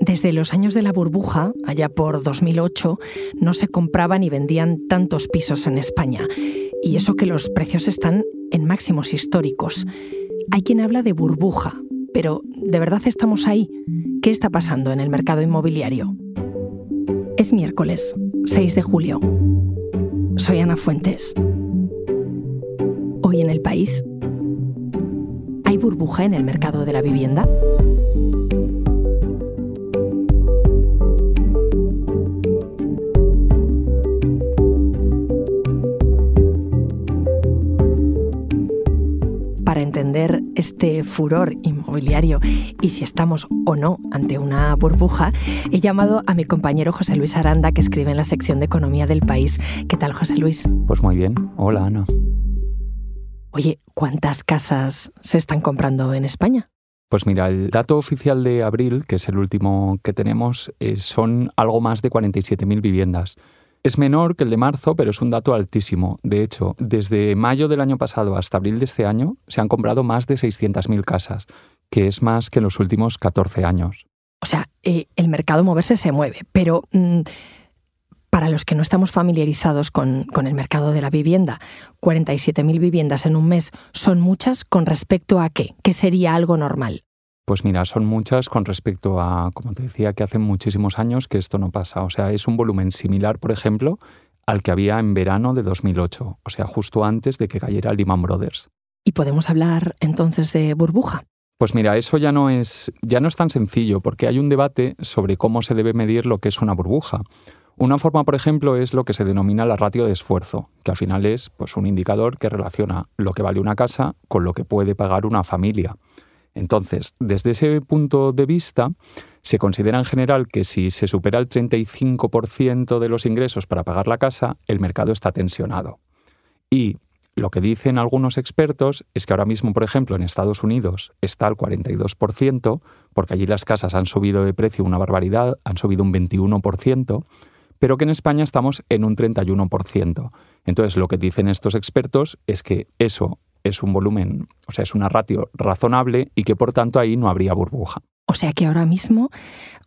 Desde los años de la burbuja, allá por 2008, no se compraban y vendían tantos pisos en España. Y eso que los precios están en máximos históricos. Hay quien habla de burbuja, pero ¿de verdad estamos ahí? ¿Qué está pasando en el mercado inmobiliario? Es miércoles, 6 de julio. Soy Ana Fuentes. Hoy en el país, ¿hay burbuja en el mercado de la vivienda? Entender este furor inmobiliario y si estamos o no ante una burbuja, he llamado a mi compañero José Luis Aranda, que escribe en la sección de Economía del País. ¿Qué tal, José Luis? Pues muy bien. Hola, Ana. Oye, ¿cuántas casas se están comprando en España? Pues mira, el dato oficial de abril, que es el último que tenemos, eh, son algo más de 47.000 viviendas. Es menor que el de marzo, pero es un dato altísimo. De hecho, desde mayo del año pasado hasta abril de este año se han comprado más de 600.000 casas, que es más que en los últimos 14 años. O sea, eh, el mercado moverse se mueve, pero mm, para los que no estamos familiarizados con, con el mercado de la vivienda, 47.000 viviendas en un mes son muchas con respecto a qué? ¿Qué sería algo normal? Pues mira, son muchas con respecto a, como te decía, que hace muchísimos años que esto no pasa. O sea, es un volumen similar, por ejemplo, al que había en verano de 2008, o sea, justo antes de que cayera Lehman Brothers. ¿Y podemos hablar entonces de burbuja? Pues mira, eso ya no es ya no es tan sencillo porque hay un debate sobre cómo se debe medir lo que es una burbuja. Una forma, por ejemplo, es lo que se denomina la ratio de esfuerzo, que al final es pues, un indicador que relaciona lo que vale una casa con lo que puede pagar una familia. Entonces, desde ese punto de vista, se considera en general que si se supera el 35% de los ingresos para pagar la casa, el mercado está tensionado. Y lo que dicen algunos expertos es que ahora mismo, por ejemplo, en Estados Unidos está al 42%, porque allí las casas han subido de precio una barbaridad, han subido un 21%, pero que en España estamos en un 31%. Entonces, lo que dicen estos expertos es que eso es un volumen, o sea, es una ratio razonable y que por tanto ahí no habría burbuja. O sea que ahora mismo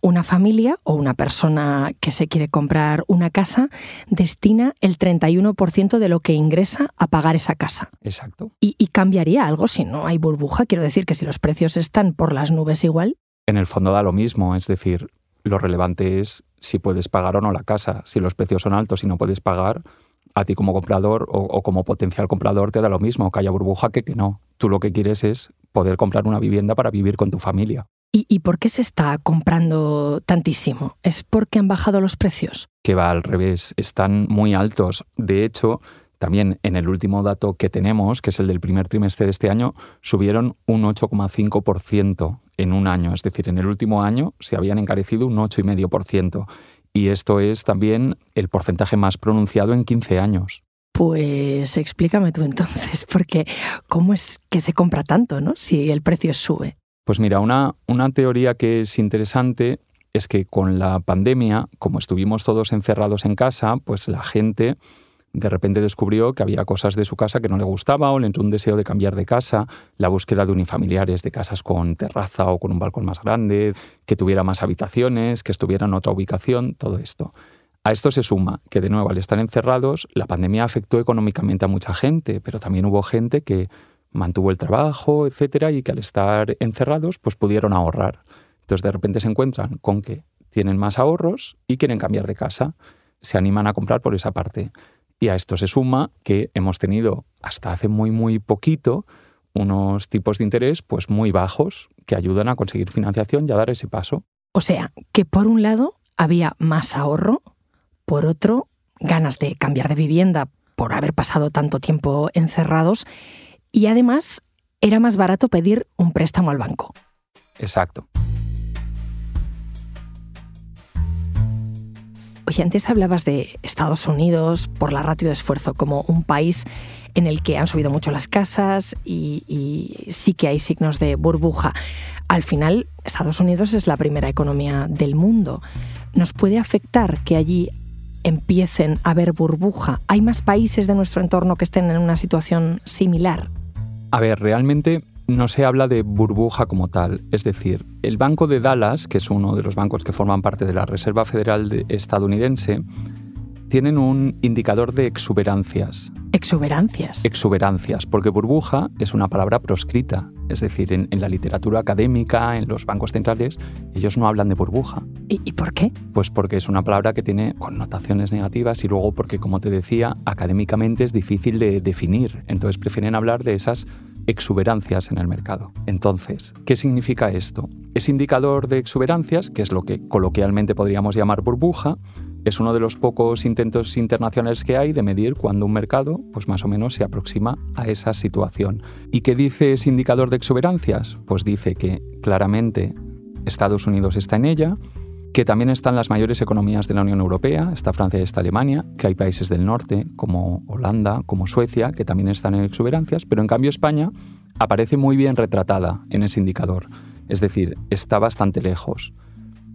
una familia o una persona que se quiere comprar una casa destina el 31% de lo que ingresa a pagar esa casa. Exacto. ¿Y, ¿Y, cambiaría algo si no hay burbuja? Quiero decir que si los precios están por las nubes igual. En el fondo da lo mismo, es decir, lo relevante es si puedes pagar o no la casa. Si los precios son altos y no puedes pagar, a ti como comprador o, como potencial comprador te da lo mismo, que haya burbuja que que no. Tú lo que quieres es poder comprar una vivienda para vivir con tu familia. ¿Y, ¿Y, por qué se está comprando tantísimo? ¿Es porque han bajado los precios? Que va al revés, están muy altos. De hecho, también en el último dato que tenemos, que es el del primer trimestre de este año, subieron un 8,5% en un año. Es decir, en el último año se habían encarecido un 8,5% y esto es también el porcentaje más pronunciado en 15 años. Pues explícame tú entonces, porque ¿cómo es que se compra tanto, no? Si el precio sube. Pues mira, una, una teoría que es interesante es que con la pandemia, como estuvimos todos encerrados en casa, pues la gente de repente descubrió que había cosas de su casa que no le gustaba o le entró un deseo de cambiar de casa, la búsqueda de unifamiliares, de casas con terraza o con un balcón más grande, que tuviera más habitaciones, que estuviera en otra ubicación, todo esto. A esto se suma que, de nuevo, al estar encerrados, la pandemia afectó económicamente a mucha gente, pero también hubo gente que mantuvo el trabajo, etcétera, y que al estar encerrados, pues pudieron ahorrar. Entonces, de repente se encuentran con que tienen más ahorros y quieren cambiar de casa. Se animan a comprar por esa parte. Y a esto se suma que hemos tenido hasta hace muy, muy poquito unos tipos de interés pues muy bajos que ayudan a conseguir financiación y a dar ese paso. O sea, que por un lado había más ahorro, por otro, ganas de cambiar de vivienda por haber pasado tanto tiempo encerrados y además era más barato pedir un préstamo al banco. Exacto. Oye, antes hablabas de Estados Unidos por la ratio de esfuerzo como un país en el que han subido mucho las casas y, y, sí que hay signos de burbuja. Al final, Estados Unidos es la primera economía del mundo. ¿Nos puede afectar que allí empiecen a haber burbuja? ¿Hay más países de nuestro entorno que estén en una situación similar? A ver, realmente no se habla de burbuja como tal. Es decir, el Banco de Dallas, que es uno de los bancos que forman parte de la Reserva Federal estadounidense, tienen un indicador de exuberancias. ¿Exuberancias? Exuberancias, porque burbuja es una palabra proscrita. Es decir, en, la literatura académica, en los bancos centrales, ellos no hablan de burbuja. ¿Y, por qué? Pues porque es una palabra que tiene connotaciones negativas y luego porque, como te decía, académicamente es difícil de definir. Entonces prefieren hablar de esas exuberancias en el mercado. Entonces, ¿qué significa esto? Ese indicador de exuberancias, que es lo que coloquialmente podríamos llamar burbuja, es uno de los pocos intentos internacionales que hay de medir cuando un mercado, pues más o menos, se aproxima a esa situación. ¿Y qué dice ese indicador de exuberancias? Pues dice que claramente Estados Unidos está en ella, que también están las mayores economías de la Unión Europea, está Francia y está Alemania, que hay países del norte como Holanda, como Suecia, que también están en exuberancias, pero en cambio España aparece muy bien retratada en ese indicador, es decir, está bastante lejos.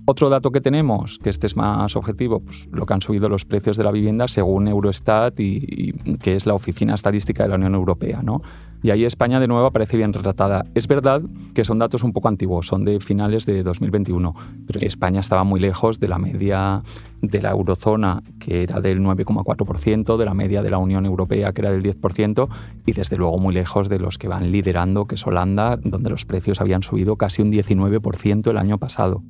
Otro dato que tenemos, que este es más objetivo, pues lo que han subido los precios de la vivienda según Eurostat y, que es la Oficina Estadística de la Unión Europea. ¿no? Y ahí España de nuevo aparece bien retratada. Es verdad que son datos un poco antiguos, son de finales de 2021, pero España estaba muy lejos de la media de la eurozona, que era del 9,4%, de la media de la Unión Europea, que era del 10%, y desde luego muy lejos de los que van liderando, que es Holanda, donde los precios habían subido casi un 19% el año pasado.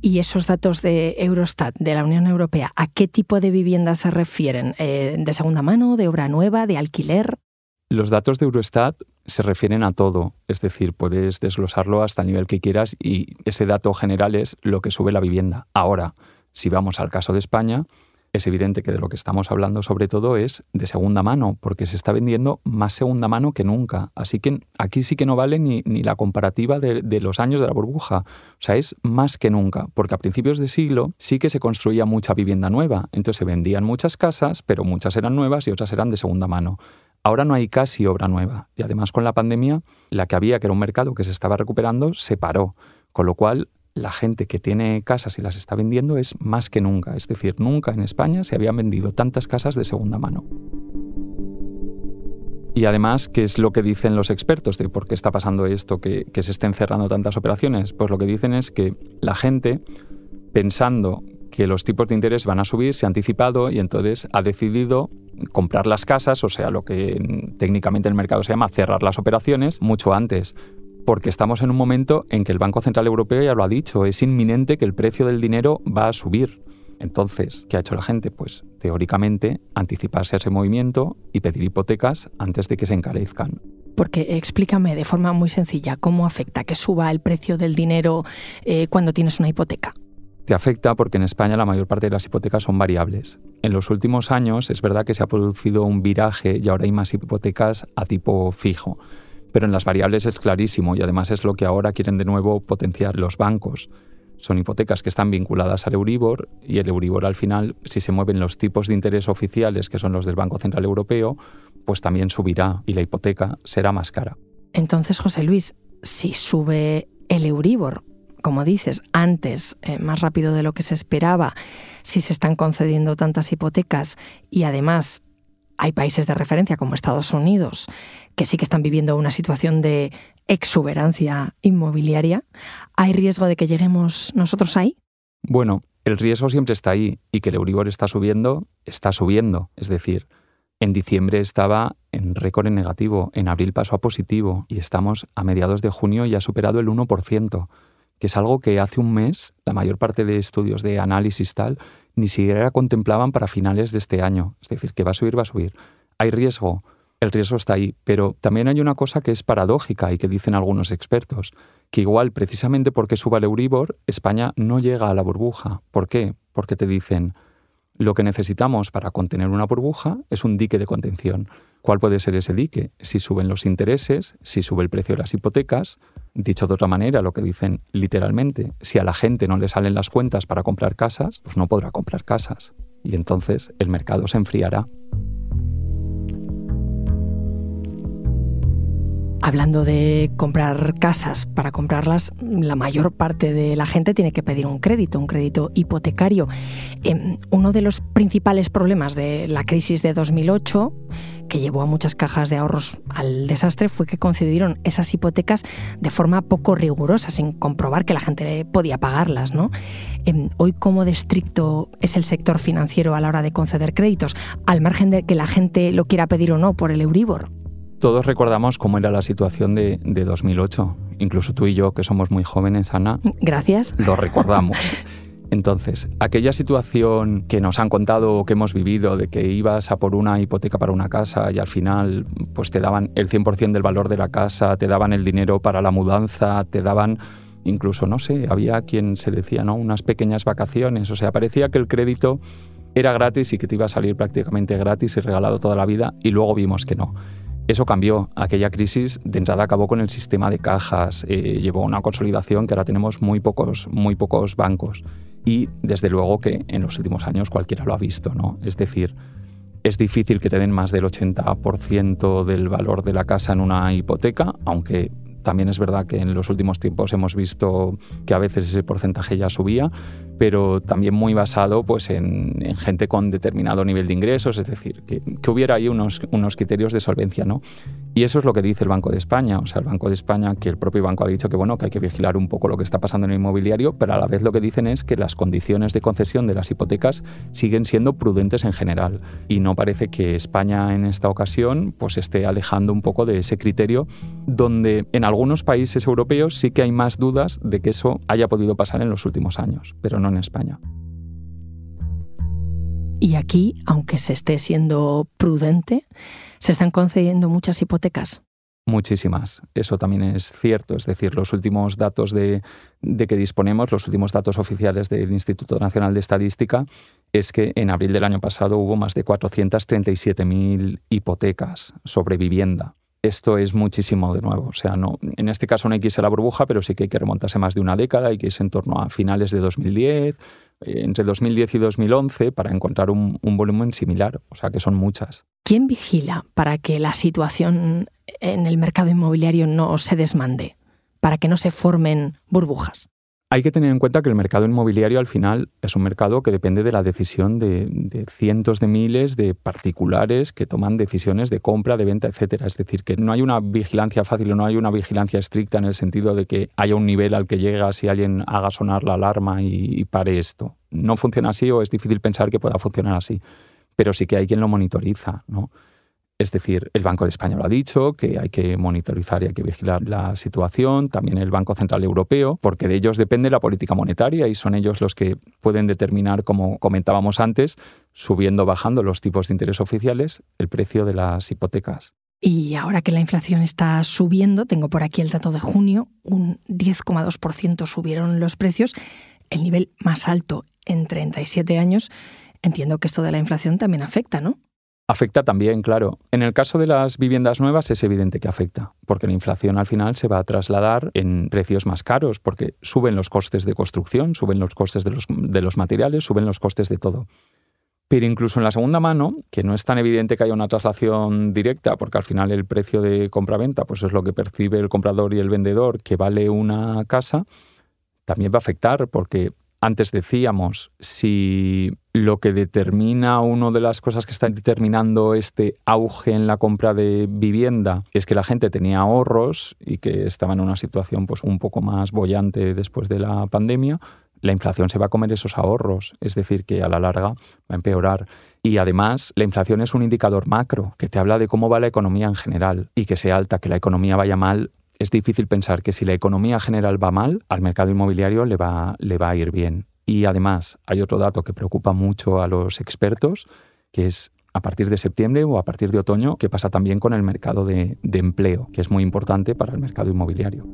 ¿Y esos datos de Eurostat, de la Unión Europea, a qué tipo de viviendas se refieren? Eh, ¿De segunda mano, de obra nueva, de alquiler? Los datos de Eurostat se refieren a todo, es decir, puedes desglosarlo hasta el nivel que quieras y ese dato general es lo que sube la vivienda. Ahora, si vamos al caso de España, es evidente que de lo que estamos hablando sobre todo es de segunda mano, porque se está vendiendo más segunda mano que nunca. Así que aquí sí que no vale ni, la comparativa de, de, los años de la burbuja. O sea, es más que nunca, porque a principios de siglo sí que se construía mucha vivienda nueva. Entonces se vendían muchas casas, pero muchas eran nuevas y otras eran de segunda mano. Ahora no hay casi obra nueva. Y además con la pandemia, la que había, que era un mercado que se estaba recuperando, se paró. Con lo cual la gente que tiene casas y las está vendiendo es más que nunca. Es decir, nunca en España se habían vendido tantas casas de segunda mano. Y además, ¿qué es lo que dicen los expertos de por qué está pasando esto, que, se estén cerrando tantas operaciones? Pues lo que dicen es que la gente, pensando que los tipos de interés van a subir, se ha anticipado y entonces ha decidido comprar las casas, o sea, lo que técnicamente en el mercado se llama cerrar las operaciones, mucho antes porque estamos en un momento en que el Banco Central Europeo ya lo ha dicho, es inminente que el precio del dinero va a subir. Entonces, ¿qué ha hecho la gente? Pues teóricamente anticiparse a ese movimiento y pedir hipotecas antes de que se encarezcan. Porque explícame de forma muy sencilla cómo afecta que suba el precio del dinero eh, cuando tienes una hipoteca. Te afecta porque en España la mayor parte de las hipotecas son variables. En los últimos años es verdad que se ha producido un viraje y ahora hay más hipotecas a tipo fijo pero en las variables es clarísimo y además es lo que ahora quieren de nuevo potenciar los bancos. Son hipotecas que están vinculadas al Euribor y el Euribor al final, si se mueven los tipos de interés oficiales, que son los del Banco Central Europeo, pues también subirá y la hipoteca será más cara. Entonces, José Luis, si sube el Euribor, como dices, antes, eh, más rápido de lo que se esperaba, si se están concediendo tantas hipotecas y además hay países de referencia como Estados Unidos que sí que están viviendo una situación de exuberancia inmobiliaria. ¿Hay riesgo de que lleguemos nosotros ahí? Bueno, el riesgo siempre está ahí y que el Euribor está subiendo, está subiendo. Es decir, en diciembre estaba en récord en negativo, en abril pasó a positivo y estamos a mediados de junio y ha superado el 1%, que es algo que hace un mes la mayor parte de estudios de análisis tal ni siquiera contemplaban para finales de este año. Es decir, que va a subir, va a subir. ¿Hay riesgo? El riesgo está ahí, pero también hay una cosa que es paradójica y que dicen algunos expertos, que igual precisamente porque suba el Euribor, España no llega a la burbuja. ¿Por qué? Porque te dicen, lo que necesitamos para contener una burbuja es un dique de contención. ¿Cuál puede ser ese dique? Si suben los intereses, si sube el precio de las hipotecas. Dicho de otra manera, lo que dicen literalmente, si a la gente no le salen las cuentas para comprar casas, pues no podrá comprar casas. Y entonces el mercado se enfriará. Hablando de comprar casas, para comprarlas la mayor parte de la gente tiene que pedir un crédito, un crédito hipotecario. Em, uno de los principales problemas de la crisis de 2008, que llevó a muchas cajas de ahorros al desastre, fue que concedieron esas hipotecas de forma poco rigurosa, sin comprobar que la gente podía pagarlas. ¿no? Em, hoy, ¿cómo de estricto es el sector financiero a la hora de conceder créditos, al margen de que la gente lo quiera pedir o no por el Euribor? Todos recordamos cómo era la situación de, 2008. Incluso tú y yo, que somos muy jóvenes, Ana. Gracias. Lo recordamos. Entonces, aquella situación que nos han contado o que hemos vivido de que ibas a por una hipoteca para una casa y al final pues te daban el 100% del valor de la casa, te daban el dinero para la mudanza, te daban incluso, no sé, había quien se decía, ¿no? Unas pequeñas vacaciones, o sea, parecía que el crédito era gratis y que te iba a salir prácticamente gratis y regalado toda la vida y luego vimos que no. Eso cambió. Aquella crisis de entrada acabó con el sistema de cajas, eh, llevó a una consolidación que ahora tenemos muy pocos, muy pocos bancos. Y desde luego que en los últimos años cualquiera lo ha visto, ¿no? Es decir, es difícil que te den más del 80% del valor de la casa en una hipoteca, aunque también es verdad que en los últimos tiempos hemos visto que a veces ese porcentaje ya subía, pero también muy basado pues, en, gente con determinado nivel de ingresos, es decir, que, hubiera ahí unos, unos criterios de solvencia. ¿no? Y eso es lo que dice el Banco de España. O sea, el Banco de España, que el propio banco ha dicho que, bueno, que hay que vigilar un poco lo que está pasando en el inmobiliario, pero a la vez lo que dicen es que las condiciones de concesión de las hipotecas siguen siendo prudentes en general. Y no parece que España en esta ocasión pues, esté alejando un poco de ese criterio donde en algunos países europeos sí que hay más dudas de que eso haya podido pasar en los últimos años, pero no en España. Y aquí, aunque se esté siendo prudente, se están concediendo muchas hipotecas. Muchísimas. Eso también es cierto. Es decir, los últimos datos de, de, que disponemos, los últimos datos oficiales del Instituto Nacional de Estadística, es que en abril del año pasado hubo más de 437.000 hipotecas sobre vivienda esto es muchísimo de nuevo. O sea, no, en este caso no hay que irse a la burbuja, pero sí que hay que remontarse más de una década, hay que irse en torno a finales de 2010, eh, entre 2010 y 2011, para encontrar un, un volumen similar. O sea, que son muchas. ¿Quién vigila para que la situación en el mercado inmobiliario no se desmande? Para que no se formen burbujas. Hay que tener en cuenta que el mercado inmobiliario al final es un mercado que depende de la decisión de, cientos de miles de particulares que toman decisiones de compra, de venta, etcétera. Es decir, que no hay una vigilancia fácil o no hay una vigilancia estricta en el sentido de que haya un nivel al que llega si alguien haga sonar la alarma y, y pare esto. No funciona así o es difícil pensar que pueda funcionar así. Pero sí que hay quien lo monitoriza, ¿no? Es decir, el Banco de España lo ha dicho, que hay que monitorizar y hay que vigilar la situación, también el Banco Central Europeo, porque de ellos depende la política monetaria y son ellos los que pueden determinar, como comentábamos antes, subiendo o bajando los tipos de interés oficiales, el precio de las hipotecas. Y ahora que la inflación está subiendo, tengo por aquí el dato de junio, un 10,2% subieron los precios, el nivel más alto en 37 años. Entiendo que esto de la inflación también afecta, ¿no? Afecta también, claro. En el caso de las viviendas nuevas es evidente que afecta, porque la inflación al final se va a trasladar en precios más caros, porque suben los costes de construcción, suben los costes de los, de los materiales, suben los costes de todo. Pero incluso en la segunda mano, que no es tan evidente que haya una traslación directa, porque al final el precio de compra-venta pues es lo que percibe el comprador y el vendedor que vale una casa, también va a afectar, porque antes decíamos, si lo que determina, una de las cosas que está determinando este auge en la compra de vivienda es que la gente tenía ahorros y que estaba en una situación pues, un poco más bollante después de la pandemia, la inflación se va a comer esos ahorros, es decir, que a la larga va a empeorar. Y además, la inflación es un indicador macro que te habla de cómo va la economía en general y que sea alta, que la economía vaya mal es difícil pensar que si la economía general va mal, al mercado inmobiliario le va, le va a ir bien. Y además hay otro dato que preocupa mucho a los expertos, que es a partir de septiembre o a partir de otoño, que pasa también con el mercado de, empleo, que es muy importante para el mercado inmobiliario.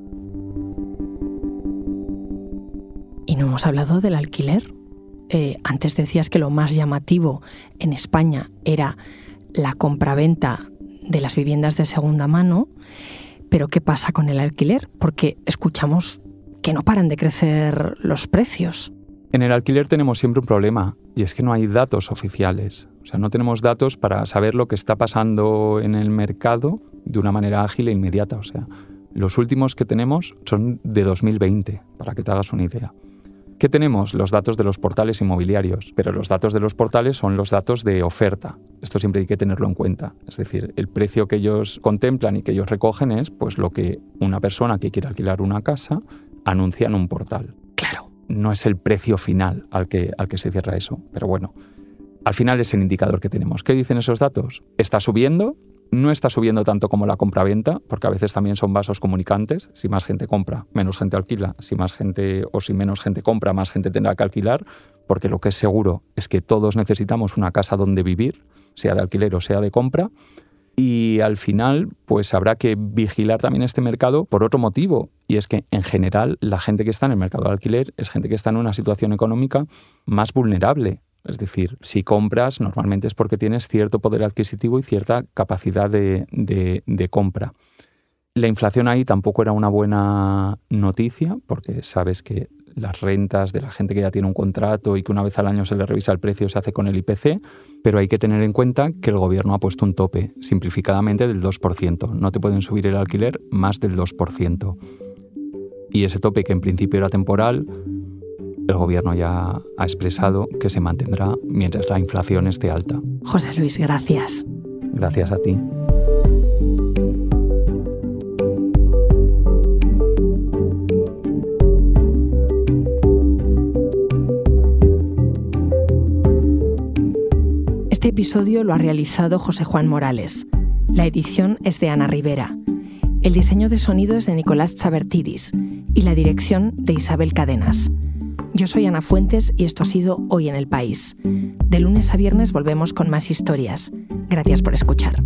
Y no hemos hablado del alquiler. Eh, antes decías que lo más llamativo en España era la compraventa de las viviendas de segunda mano pero ¿qué pasa con el alquiler? Porque escuchamos que no paran de crecer los precios. En el alquiler tenemos siempre un problema y es que no hay datos oficiales. O sea, no tenemos datos para saber lo que está pasando en el mercado de una manera ágil e inmediata. O sea, los últimos que tenemos son de 2020, para que te hagas una idea. ¿Qué tenemos? Los datos de los portales inmobiliarios, pero los datos de los portales son los datos de oferta. Esto siempre hay que tenerlo en cuenta. Es decir, el precio que ellos contemplan y que ellos recogen es pues lo que una persona que quiere alquilar una casa anuncia en un portal. Claro. No es el precio final al que, al que se cierra eso, pero bueno, al final es el indicador que tenemos. ¿Qué dicen esos datos? Está subiendo, no está subiendo tanto como la compra-venta, porque a veces también son vasos comunicantes. Si más gente compra, menos gente alquila. Si más gente o si menos gente compra, más gente tendrá que alquilar, porque lo que es seguro es que todos necesitamos una casa donde vivir, sea de alquiler o sea de compra. Y al final, pues habrá que vigilar también este mercado por otro motivo, y es que en general la gente que está en el mercado de alquiler es gente que está en una situación económica más vulnerable. Es decir, si compras, normalmente es porque tienes cierto poder adquisitivo y cierta capacidad de, compra. La inflación ahí tampoco era una buena noticia, porque sabes que las rentas de la gente que ya tiene un contrato y que una vez al año se le revisa el precio se hace con el IPC, pero hay que tener en cuenta que el gobierno ha puesto un tope, simplificadamente del 2%. No te pueden subir el alquiler más del 2%. Y ese tope, que en principio era temporal, el gobierno ya ha expresado que se mantendrá mientras la inflación esté alta. José Luis, gracias. Gracias a ti. Este episodio lo ha realizado José Juan Morales. La edición es de Ana Rivera. El diseño de sonido es de Nicolás Chabertidis y la dirección de Isabel Cadenas. Yo soy Ana Fuentes y esto ha sido Hoy en el País. De lunes a viernes volvemos con más historias. Gracias por escuchar.